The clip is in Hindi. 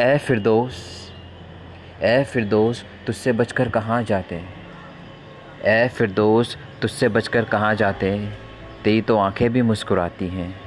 ए फिरदोस ए फिरदोस, तुझसे बचकर कहाँ जाते ए फिरदोस, तुझसे बचकर कहाँ जाते तेरी तो आँखें भी मुस्कुराती हैं।